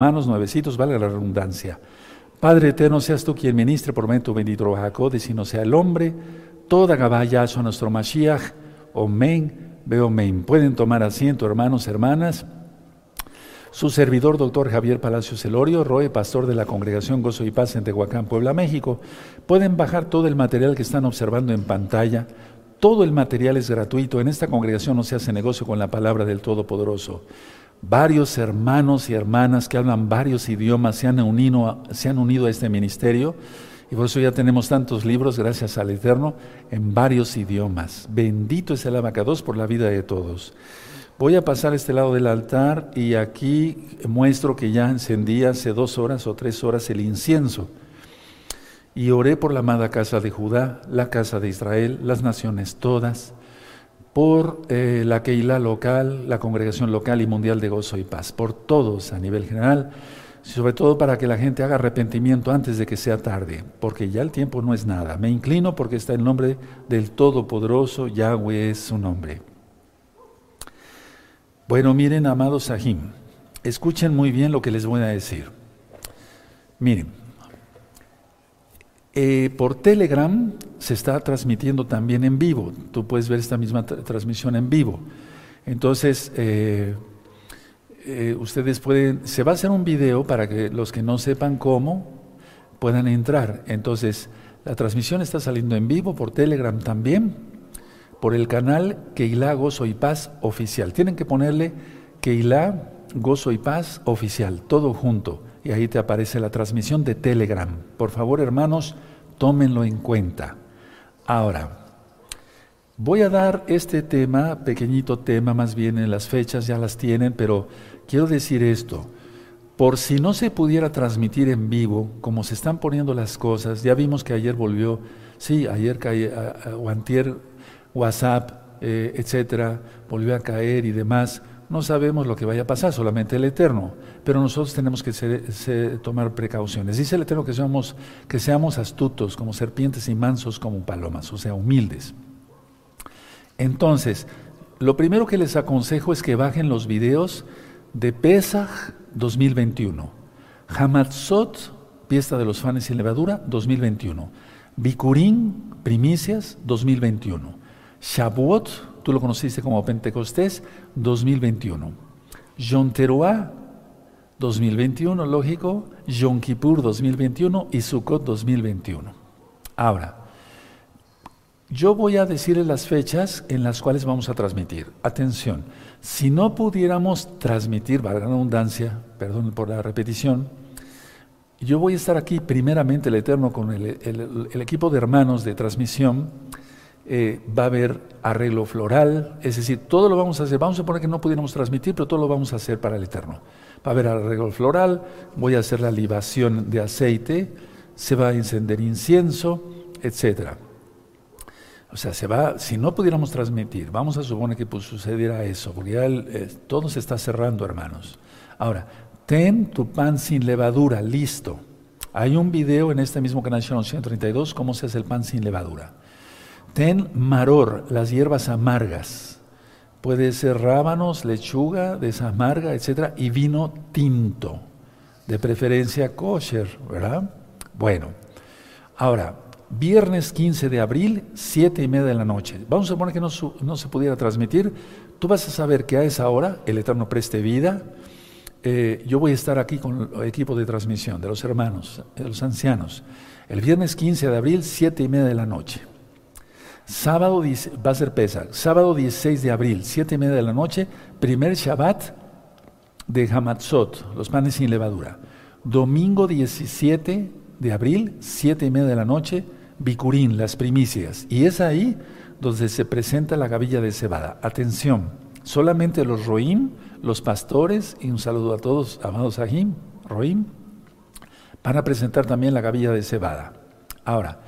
hermanos nuevecitos, valga la redundancia. Padre eterno, seas tú quien ministre por medio tu bendito Jacob, si no sea el hombre, toda gabaya a nuestro Mashiach, omen, veo omen. Pueden tomar asiento, hermanos, hermanas. Su servidor, doctor Javier Palacios Elorio, Roe, pastor de la Congregación Gozo y Paz en Tehuacán, Puebla, México. Pueden bajar todo el material que están observando en pantalla. Todo el material es gratuito. En esta congregación no se hace negocio con la palabra del Todopoderoso varios hermanos y hermanas que hablan varios idiomas se han unido, se han unido a este ministerio y por eso ya tenemos tantos libros, gracias al Eterno, en varios idiomas. Bendito es el abacados por la vida de todos. Voy a pasar a este lado del altar y aquí muestro que ya encendí hace dos horas o tres horas el incienso. Y oré por la amada casa de Judá, la casa de Israel, las naciones todas por eh, la Keilah local, la congregación local y mundial de gozo y paz, por todos a nivel general, sobre todo para que la gente haga arrepentimiento antes de que sea tarde, porque ya el tiempo no es nada. Me inclino porque está el nombre del Todopoderoso, Yahweh es su nombre. Bueno, miren, amados Sahim, escuchen muy bien lo que les voy a decir. Miren, eh, por Telegram se está transmitiendo también en vivo. Tú puedes ver esta misma transmisión en vivo. Entonces, eh, eh, ustedes pueden, se va a hacer un video para que los que no sepan cómo puedan entrar. Entonces, la transmisión está saliendo en vivo por Telegram también, por el canal Keila Gozo y Paz Oficial. Tienen que ponerle Keila Gozo y Paz Oficial, todo junto. Y ahí te aparece la transmisión de Telegram. Por favor, hermanos, tómenlo en cuenta. Ahora, voy a dar este tema, pequeñito tema, más bien en las fechas ya las tienen, pero quiero decir esto. Por si no se pudiera transmitir en vivo, como se están poniendo las cosas, ya vimos que ayer volvió, sí, ayer o antier WhatsApp, eh, etcétera, volvió a caer y demás. No sabemos lo que vaya a pasar, solamente el Eterno, pero nosotros tenemos que tomar precauciones. Dice el Eterno que seamos, astutos como serpientes y mansos como palomas, o sea, humildes. Entonces, lo primero que les aconsejo es que bajen los videos de Pesach 2021, Hamatzot, fiesta de los fanes sin levadura 2021, Bikurim, primicias 2021, Shavuot tú lo conociste como Pentecostés 2021. Yom Teruah 2021, lógico, Yom Kippur 2021 y Sukkot 2021. Ahora, yo voy a decirles las fechas en las cuales vamos a transmitir. Atención, si no pudiéramos transmitir, valga la redundancia, perdón por la repetición, yo voy a estar aquí primeramente el Eterno con el equipo de hermanos de transmisión eh, va a haber arreglo floral, es decir, todo lo vamos a hacer. Vamos a poner que no pudiéramos transmitir, pero todo lo vamos a hacer para el Eterno. Va a haber arreglo floral, voy a hacer la libación de aceite, se va a encender incienso, etcétera. O sea, se va, si no pudiéramos transmitir, vamos a suponer que pues, sucediera eso, porque ya todo se está cerrando, hermanos. Ahora, ten tu pan sin levadura, listo. Hay un video en este mismo canal 132, cómo se hace el pan sin levadura. Ten maror, las hierbas amargas. Puede ser rábanos, lechuga, desamarga, etc. Y vino tinto, de preferencia kosher, ¿verdad? Bueno, ahora, viernes 15 de abril, siete y media de la noche. Vamos a suponer que no, se pudiera transmitir. Tú vas a saber que a esa hora el Eterno preste vida. Eh, yo voy a estar aquí con el equipo de transmisión de los hermanos, de los ancianos. El viernes 15 de abril, siete y media de la noche. Sábado va a ser pesa. Sábado 16 de abril, 7 y media de la noche, primer Shabbat de Hamatzot, los panes sin levadura. Domingo 17 de abril, 7 y media de la noche, Bikurín, las primicias. Y es ahí donde se presenta la gavilla de cebada. Atención, solamente los Roim, los pastores, y un saludo a todos, amados Ahim, Roim, van a presentar también la gavilla de cebada. Ahora,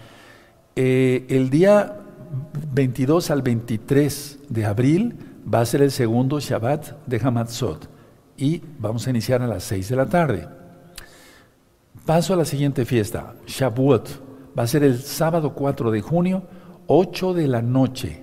eh, el día 22 al 23 de abril va a ser el segundo Shabbat de Hamatzot y vamos a iniciar a las 6 de la tarde. Paso a la siguiente fiesta, Shavuot. Va a ser el sábado 4 de junio, 8 de la noche.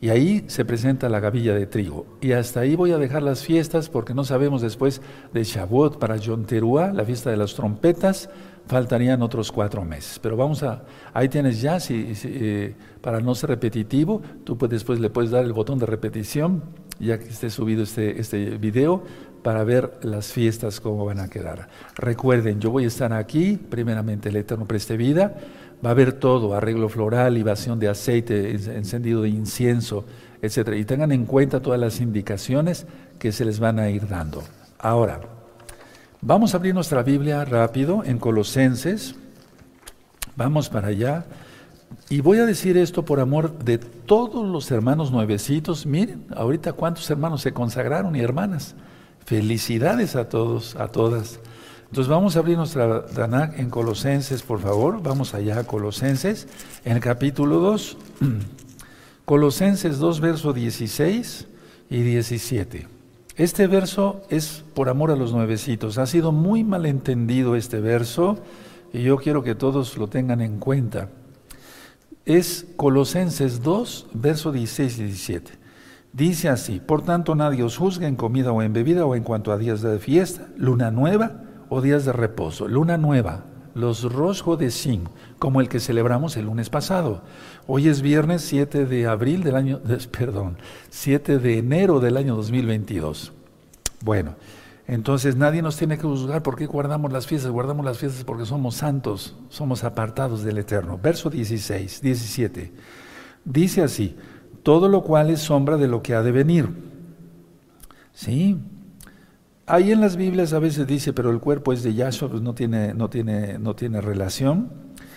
Y ahí se presenta la gavilla de trigo. Y hasta ahí voy a dejar las fiestas porque no sabemos después de Shavuot para Yom Teruah, la fiesta de las trompetas, faltarían otros cuatro meses. Pero vamos a, ahí tienes ya, si, eh, para no ser repetitivo, tú puedes, después le puedes dar el botón de repetición, ya que esté subido este, este video, para ver las fiestas cómo van a quedar. Recuerden, yo voy a estar aquí, primeramente el Eterno preste vida, va a haber todo, arreglo floral, libación de aceite, encendido de incienso, etc. Y tengan en cuenta todas las indicaciones que se les van a ir dando. Ahora, vamos a abrir nuestra Biblia rápido en Colosenses. Vamos para allá. Y voy a decir esto por amor de todos los hermanos nuevecitos. Miren, ahorita cuántos hermanos se consagraron y hermanas. Felicidades a todos, a todas. Entonces vamos a abrir nuestra Danak en Colosenses, por favor. Vamos allá a Colosenses, en el capítulo 2. Colosenses 2, verso 16 y 17. Este verso es por amor a los nuevecitos. Ha sido muy malentendido este verso y yo quiero que todos lo tengan en cuenta. Es Colosenses 2, verso 16 y 17. Dice así, por tanto nadie os juzgue en comida o en bebida o en cuanto a días de fiesta, luna nueva o días de reposo. Luna nueva, los Rosh Sin, como el que celebramos el lunes pasado. Hoy es viernes 7 de abril del año, perdón, 7 de enero del año 2022. Bueno, entonces nadie nos tiene que juzgar por qué guardamos las fiestas. Guardamos las fiestas porque somos santos, somos apartados del Eterno. Verso 16, 17. Dice así, todo lo cual es sombra de lo que ha de venir. ¿Sí? Ahí en las Biblias a veces dice, pero el cuerpo es de Yahshua, pues no tiene, no tiene, no tiene relación,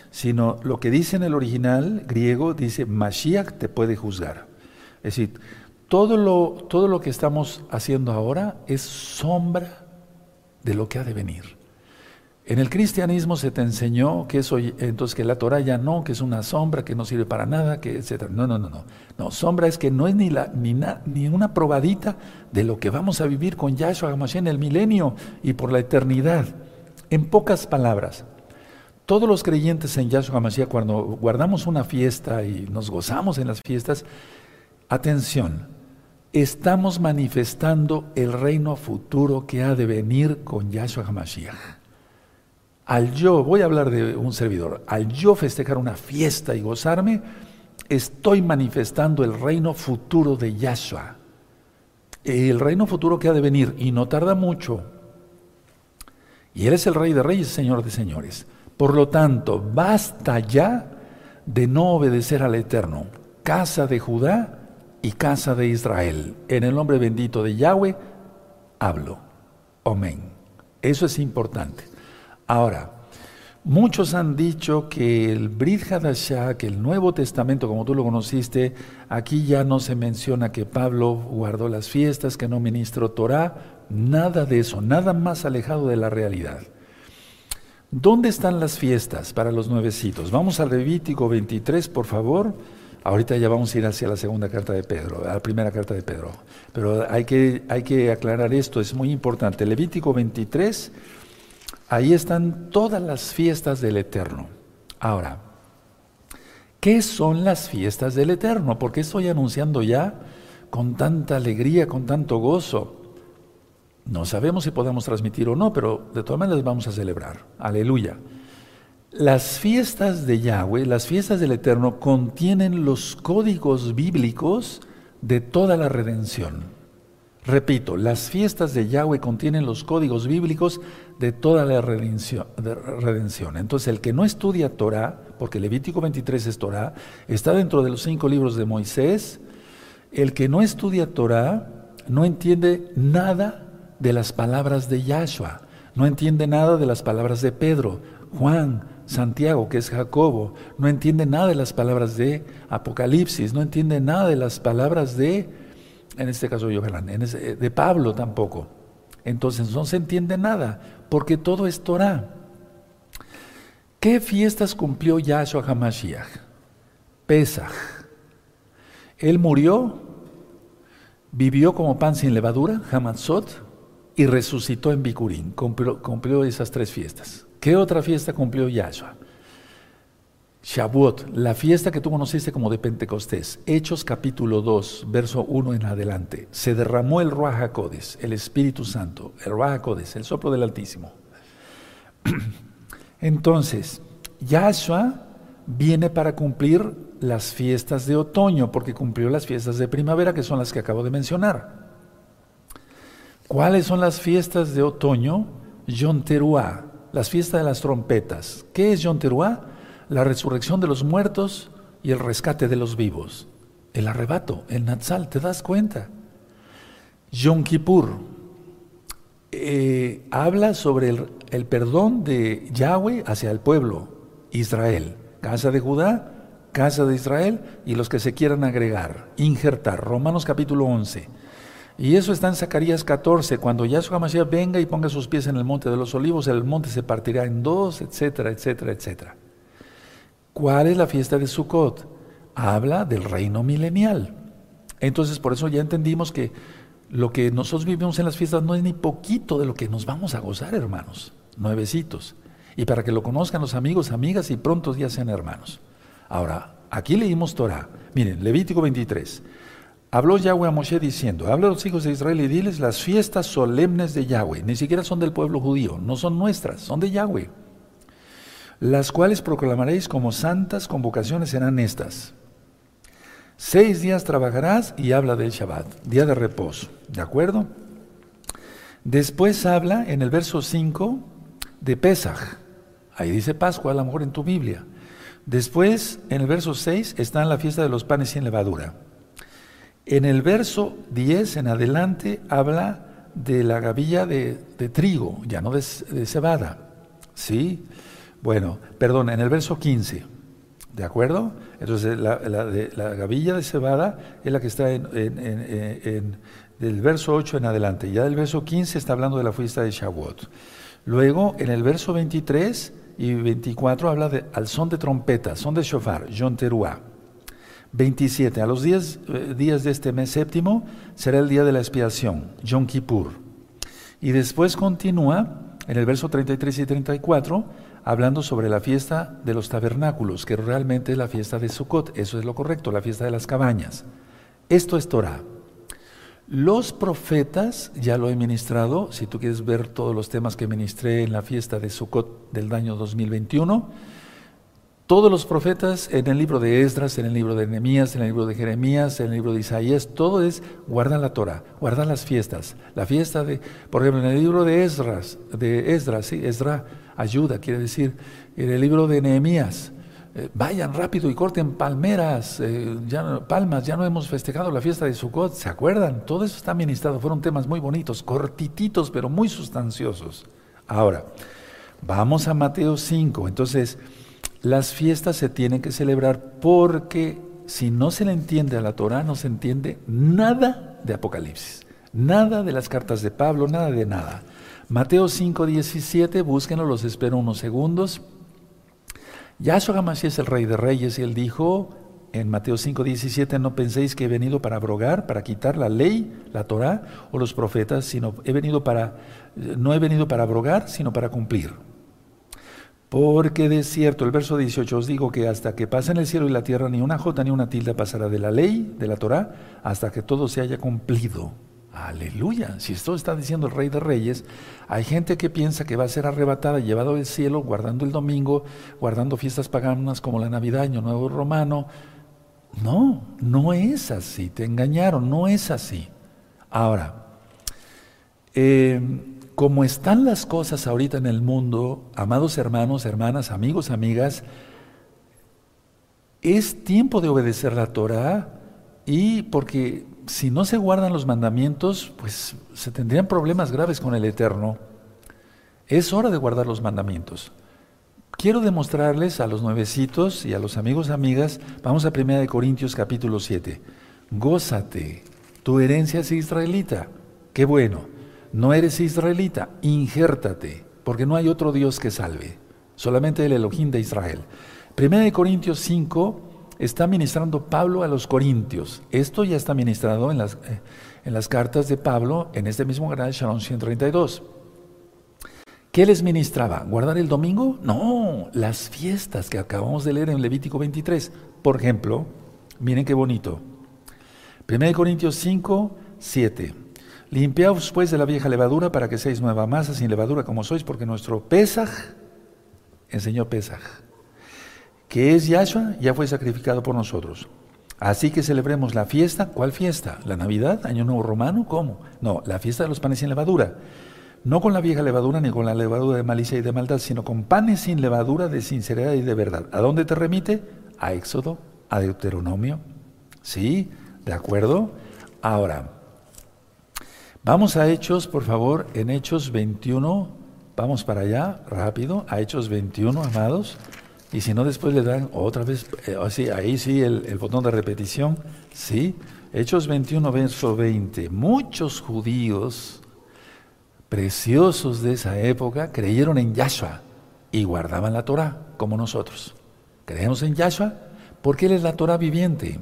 sino lo que dice en el original griego dice, Mashiach te puede juzgar. Es decir, todo lo, todo lo que estamos haciendo ahora es sombra de lo que ha de venir. En el cristianismo se te enseñó que eso, entonces que la Torah ya no, que es una sombra, que no sirve para nada, que etcétera. No, no, no, no. No, sombra es que no es ni, la, ni, ni una probadita de lo que vamos a vivir con Yahshua HaMashiach en el milenio y por la eternidad. En pocas palabras, todos los creyentes en Yahshua HaMashiach, cuando guardamos una fiesta y nos gozamos en las fiestas, atención, estamos manifestando el reino futuro que ha de venir con Yahshua HaMashiach al yo, voy a hablar de un servidor, al yo festejar una fiesta y gozarme, estoy manifestando el reino futuro de Yahshua. El reino futuro que ha de venir y no tarda mucho. Y Él es el Rey de Reyes, Señor de Señores. Por lo tanto, basta ya de no obedecer al Eterno, casa de Judá y casa de Israel. En el nombre bendito de Yahweh, hablo. Amén. Eso es importante. Ahora, muchos han dicho que el Brit Hadashah, que el Nuevo Testamento, como tú lo conociste, aquí ya no se menciona que Pablo guardó las fiestas, que no ministró Torah, nada de eso, nada más alejado de la realidad. ¿Dónde están las fiestas para los nuevecitos? Vamos al Levítico 23, por favor. Ahorita ya vamos a ir hacia la segunda carta de Pedro, a la primera carta de Pedro. Pero hay que, hay que aclarar esto, es muy importante. Levítico 23, Ahí están todas las fiestas del Eterno. Ahora, ¿qué son las fiestas del Eterno? ¿Por qué estoy anunciando ya con tanta alegría, con tanto gozo? No sabemos si podemos transmitir o no, pero de todas maneras vamos a celebrar. Aleluya. Las fiestas de Yahweh, las fiestas del Eterno, contienen los códigos bíblicos de toda la redención. Repito, las fiestas de Yahweh contienen los códigos bíblicos de toda la redención. Entonces, el que no estudia Torah, porque Levítico 23 es Torah, está dentro de los cinco libros de Moisés, el que no estudia Torah no entiende nada de las palabras de Yahshua, no entiende nada de las palabras de Pedro, Juan, Santiago, que es Jacobo, no entiende nada de las palabras de Apocalipsis, no entiende nada de las palabras de en este caso Yohanan, en de Pablo tampoco. Entonces no se entiende nada, porque todo es Torah. ¿Qué fiestas cumplió Yahshua HaMashiach? Pesach. Él murió, vivió como pan sin levadura, Hamatzot, y resucitó en Bikurim. Cumplió, cumplió, esas tres fiestas. ¿Qué otra fiesta cumplió Yahshua? Shavuot, la fiesta que tú conociste como de Pentecostés. Hechos capítulo 2, verso 1 en adelante. Se derramó el Ruach HaKodes, el Espíritu Santo, el Ruach HaKodes, el soplo del Altísimo. Entonces, Yahshua viene para cumplir las fiestas de otoño, porque cumplió las fiestas de primavera, que son las que acabo de mencionar. ¿Cuáles son las fiestas de otoño? Yom Teruah, las fiestas de las trompetas. ¿Qué es Yom Teruah? La resurrección de los muertos y el rescate de los vivos. El arrebato, el Natsal, ¿te das cuenta? Yom Kippur eh, habla sobre el, el perdón de Yahweh hacia el pueblo, Israel, casa de Judá, casa de Israel y los que se quieran agregar, injertar. Romanos capítulo 11. Y eso está en Zacarías 14, cuando Yahshua Mashiach venga y ponga sus pies en el monte de los olivos, el monte se partirá en dos, etcétera, etcétera, etcétera. ¿Cuál es la fiesta de Sukkot? Habla del reino milenial. Entonces, por eso ya entendimos que lo que nosotros vivimos en las fiestas no es ni poquito de lo que nos vamos a gozar, hermanos. Nuevecitos. Y para que lo conozcan los amigos, amigas y pronto ya sean hermanos. Ahora, aquí leímos Torah. Miren, Levítico 23. Habló Yahweh a Moshe diciendo, habla a los hijos de Israel y diles las fiestas solemnes de Yahweh. Ni siquiera son del pueblo judío, no son nuestras, son de Yahweh las cuales proclamaréis como santas convocaciones serán estas. Seis días trabajarás y habla del Shabbat, día de reposo, ¿de acuerdo? Después habla en el verso 5 de Pesaj, ahí dice Pascua a lo mejor en tu Biblia. Después, en el verso 6, está en la fiesta de los panes sin levadura. En el verso 10 en adelante habla de la gavilla de, trigo, ya no de, de cebada. ¿Sí? Bueno, perdón, en el verso 15, ¿de acuerdo? Entonces la, gavilla de cebada es la que está en, del verso 8 en adelante. Ya del verso 15 está hablando de la fiesta de Shavuot. Luego, en el verso 23 y 24 habla de al son de trompeta, son de shofar, Yom Teruah. 27. A los días, eh, días de este mes séptimo será el día de la expiación, Yom Kippur. Y después continúa en el verso 33 y 34 hablando sobre la fiesta de los tabernáculos, que realmente es la fiesta de Sukkot, eso es lo correcto, la fiesta de las cabañas. Esto es Torah. Los profetas, ya lo he ministrado, si tú quieres ver todos los temas que ministré en la fiesta de Sukkot del año 2021, todos los profetas en el libro de Esdras, en el libro de Nehemías, en el libro de Jeremías, en el libro de Isaías, todo es guardar la Torah, guardar las fiestas. La fiesta de, por ejemplo, en el libro de Esdras, de Esdras, sí, Esdras ayuda, quiere decir, en el libro de Nehemías, eh, vayan rápido y corten palmeras, eh, ya, palmas, ya no hemos festejado la fiesta de Sukkot, ¿se acuerdan? Todo eso está ministrado, fueron temas muy bonitos, cortititos, pero muy sustanciosos. Ahora, vamos a Mateo 5, entonces, las fiestas se tienen que celebrar porque si no se le entiende a la Torah, no se entiende nada de Apocalipsis, nada de las cartas de Pablo, nada de nada. Mateo 5, 17, búsquenlo, los espero unos segundos. Yahshua Hamashiach es el rey de reyes y él dijo en Mateo 5, 17, no penséis que he venido para abrogar, para quitar la ley, la Torah o los profetas, sino he venido para, no he venido para abrogar, sino para cumplir. Porque de cierto, el verso 18 os digo que hasta que pasen el cielo y la tierra, ni una jota ni una tilde pasará de la ley, de la Torah, hasta que todo se haya cumplido. Aleluya. Si esto está diciendo el Rey de Reyes, hay gente que piensa que va a ser arrebatada, llevado al cielo, guardando el domingo, guardando fiestas paganas como la Navidad, Año Nuevo Romano. No, no es así. Te engañaron, no es así. Ahora, em, como están las cosas ahorita en el mundo, amados hermanos, hermanas, amigos, amigas, es tiempo de obedecer la Torah y porque si no se guardan los mandamientos, pues se tendrían problemas graves con el Eterno. Es hora de guardar los mandamientos. Quiero demostrarles a los nuevecitos y a los amigos amigas, vamos a 1 Corintios capítulo 7. Gózate, tu herencia es israelita. Qué bueno. No eres israelita, injértate, porque no hay otro Dios que salve, solamente el Elohim de Israel. 1 Corintios 5, está ministrando Pablo a los Corintios. Esto ya está ministrado en las, eh, en las cartas de Pablo en este mismo canal Shalom 132. ¿Qué les ministraba? ¿Guardar el domingo? No, las fiestas que acabamos de leer en Levítico 23. Por ejemplo, miren qué bonito. 1 Corintios 5, 7. Limpiaos pues de la vieja levadura para que seáis nueva masa sin levadura como sois, porque nuestro Pesaj, enseñó Pesaj, que es Yahshua, ya fue sacrificado por nosotros. Así que celebremos la fiesta. ¿Cuál fiesta? ¿La Navidad? ¿Año Nuevo Romano? ¿Cómo? No, la fiesta de los panes sin levadura. No con la vieja levadura ni con la levadura de malicia y de maldad, sino con panes sin levadura de sinceridad y de verdad. ¿A dónde te remite? A Éxodo, a Deuteronomio. ¿Sí? ¿De acuerdo? Ahora, vamos a Hechos, por favor, en Hechos 21. Vamos para allá, rápido, a Hechos 21, amados. Y si no, después le dan otra vez, eh, ahí sí, el, el, botón de repetición, sí. Hechos 21, verso 20. Muchos judíos preciosos de esa época creyeron en Yahshua y guardaban la Torah, como nosotros. Creemos en Yahshua porque Él es la Torah viviente.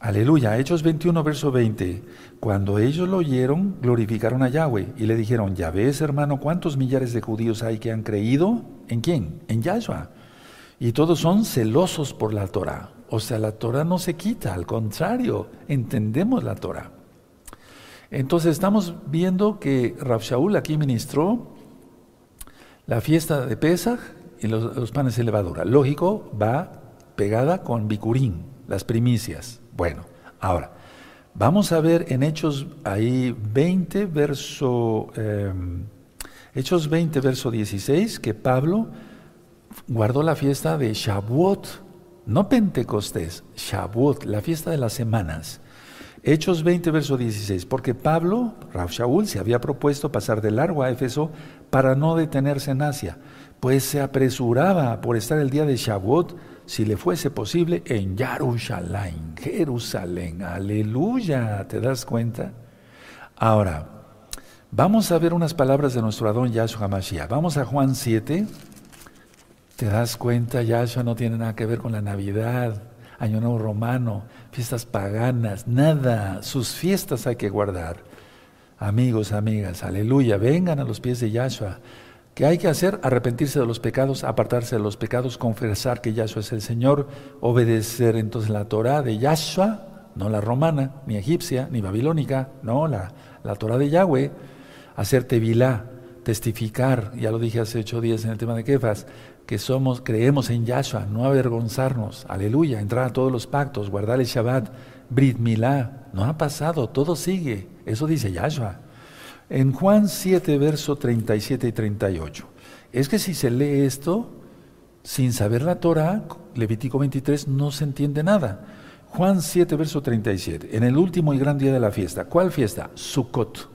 Aleluya. Hechos 21, verso 20. Cuando ellos lo oyeron, glorificaron a Yahweh y le dijeron, ya ves, hermano, cuántos millares de judíos hay que han creído. ¿En quién? En Yahshua. Y todos son celosos por la Torah. O sea, la Torah no se quita, al contrario, entendemos la Torah. Entonces estamos viendo que Rav Shaul aquí ministró la fiesta de Pesach y los, panes de levadura. Lógico, va pegada con bicurín, las primicias. Bueno, ahora, vamos a ver en Hechos ahí 20, verso, em, Hechos 20, verso 16, que Pablo guardó la fiesta de Shavuot, no Pentecostés, Shavuot, la fiesta de las semanas. Hechos 20, verso 16, porque Pablo, Rav Shaul, se había propuesto pasar de largo a Éfeso para no detenerse en Asia, pues se apresuraba por estar el día de Shavuot, si le fuese posible, en Jerusalén, Jerusalén, aleluya, ¿te das cuenta? Ahora, vamos a ver unas palabras de nuestro Adón Yahshua Mashiach. Vamos a Juan 7, ¿Te das cuenta? Yahshua no tiene nada que ver con la Navidad, Año Nuevo Romano, fiestas paganas, nada. Sus fiestas hay que guardar. Amigos, amigas, aleluya, vengan a los pies de Yahshua. ¿Qué hay que hacer? Arrepentirse de los pecados, apartarse de los pecados, confesar que Yahshua es el Señor, obedecer entonces la Torah de Yahshua, no la romana, ni egipcia, ni babilónica, no, la, la Torah de Yahweh, hacer tevilá, testificar, ya lo dije hace ocho días en el tema de Kefas, que somos, creemos en Yahshua, no avergonzarnos, aleluya, entrar a todos los pactos, guardar el Shabbat, Brit Milá, no ha pasado, todo sigue, eso dice Yahshua. En Juan 7, verso 37 y 38, es que si se lee esto sin saber la Torah, Levítico 23, no se entiende nada. Juan 7, verso 37, en el último y gran día de la fiesta, ¿cuál fiesta? Sukkot.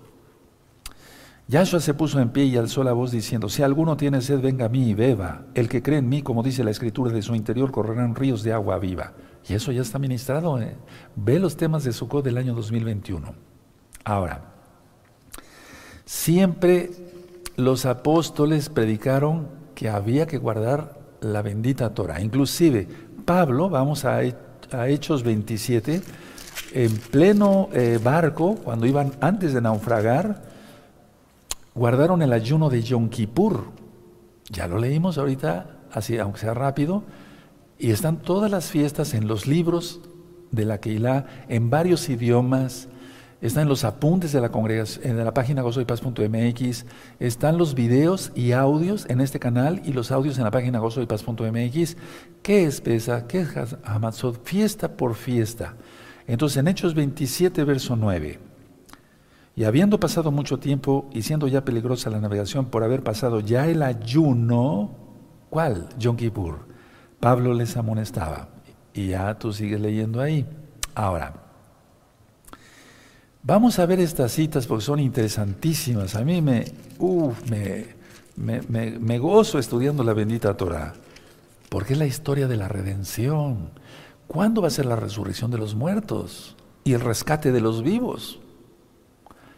Yahshua se puso en pie y alzó la voz diciendo, si alguno tiene sed, venga a mí y beba. El que cree en mí, como dice la escritura, de su interior correrán ríos de agua viva. Y eso ya está ministrado. ¿eh? Ve los temas de Sukkot del año 2021. Ahora, siempre los apóstoles predicaron que había que guardar la bendita Torah. Inclusive, Pablo, vamos a, Hechos 27, en pleno eh, barco, cuando iban antes de naufragar, guardaron el ayuno de Yom Kippur. Ya lo leímos ahorita, así, aunque sea rápido, y están todas las fiestas en los libros de la Keilah, en varios idiomas, están los apuntes de la congregación, en la página gozoypaz.mx, están los videos y audios en este canal y los audios en la página gozoypaz.mx. ¿Qué es Pesa? ¿Qué es Hamatzot? Fiesta por fiesta. Entonces, en Hechos 27, verso 9. Y habiendo pasado mucho tiempo y siendo ya peligrosa la navegación por haber pasado ya el ayuno, ¿cuál? Yom Kippur. Pablo les amonestaba. Y ya tú sigues leyendo ahí. Ahora, vamos a ver estas citas porque son interesantísimas. A mí me, me, me, me gozo estudiando la bendita Torah. Porque es la historia de la redención. ¿Cuándo va a ser la resurrección de los muertos y el rescate de los vivos?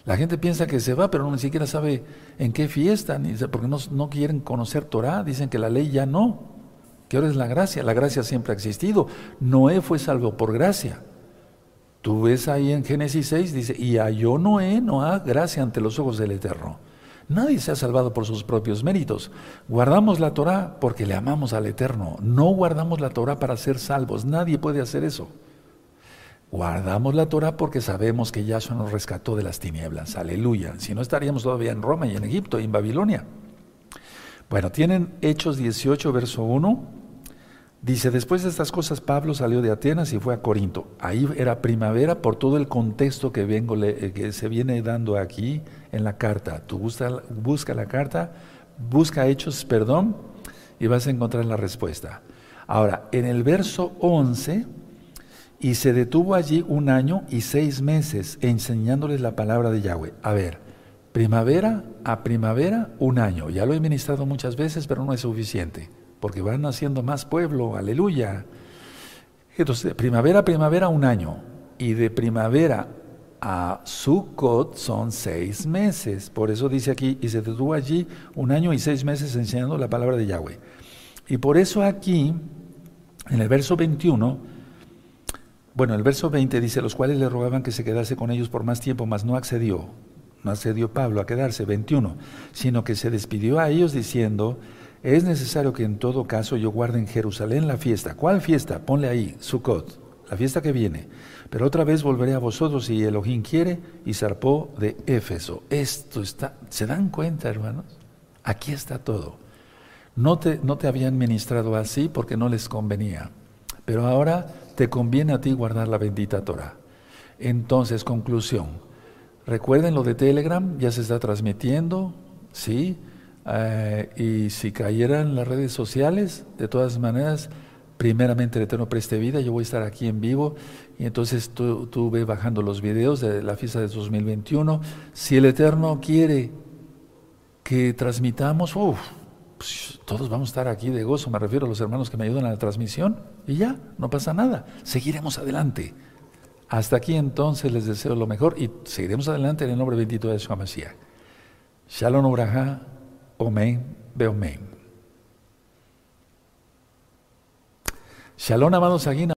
La gente piensa que se va, pero ni siquiera sabe en qué fiesta, ni, porque no, no quieren conocer Torah, dicen que la ley ya no, que ahora es la gracia, la gracia siempre ha existido. Noé fue salvo por gracia. Tú ves ahí en Génesis 6, dice, y halló Noé, Noah, gracia ante los ojos del Eterno. Nadie se ha salvado por sus propios méritos. Guardamos la Torah porque le amamos al Eterno. No guardamos la Torah para ser salvos. Nadie puede hacer eso. Guardamos la Torah porque sabemos que Yahshua nos rescató de las tinieblas. Aleluya. Si no estaríamos todavía en Roma y en Egipto y en Babilonia. Bueno, tienen Hechos 18, verso 1. Dice, después de estas cosas Pablo salió de Atenas y fue a Corinto. Ahí era primavera por todo el contexto que, vengo, eh, que se viene dando aquí en la carta. Tú busca, busca la carta, busca hechos, perdón, y vas a encontrar la respuesta. Ahora, en el verso 11, y se detuvo allí un año y seis meses enseñándoles la palabra de Yahweh. A ver, primavera a primavera, un año. Ya lo he ministrado muchas veces, pero no es suficiente porque van naciendo más pueblo, aleluya. Entonces, de primavera a primavera un año, y de primavera a Sukkot son seis meses. Por eso dice aquí, y se detuvo allí un año y seis meses enseñando la palabra de Yahweh. Y por eso aquí, en el verso 21, bueno, el verso 20 dice, los cuales le rogaban que se quedase con ellos por más tiempo, mas no accedió. No accedió Pablo a quedarse, 21, sino que se despidió a ellos diciendo, es necesario que en todo caso yo guarde en Jerusalén la fiesta. ¿Cuál fiesta? Ponle ahí, Sukkot, la fiesta que viene. Pero otra vez volveré a vosotros si Elohim quiere y zarpó de Éfeso. Esto está, ¿se dan cuenta, hermanos? Aquí está todo. No te, no te habían ministrado así porque no les convenía, pero ahora te conviene a ti guardar la bendita Torah. Entonces, conclusión. Recuerden lo de Telegram, ya se está transmitiendo, ¿sí? Eh, y si cayeran las redes sociales, de todas maneras, primeramente el Eterno preste vida, yo voy a estar aquí en vivo y entonces tú, ve bajando los videos de la fiesta de 2021. Si el Eterno quiere que transmitamos, pues, todos vamos a estar aquí de gozo, me refiero a los hermanos que me ayudan a la transmisión y ya, no pasa nada, seguiremos adelante. Hasta aquí entonces les deseo lo mejor y seguiremos adelante en el nombre bendito de Yeshua Mashiach. Shalom Obraja. Omen, Beomen. Shalom, amados aquí.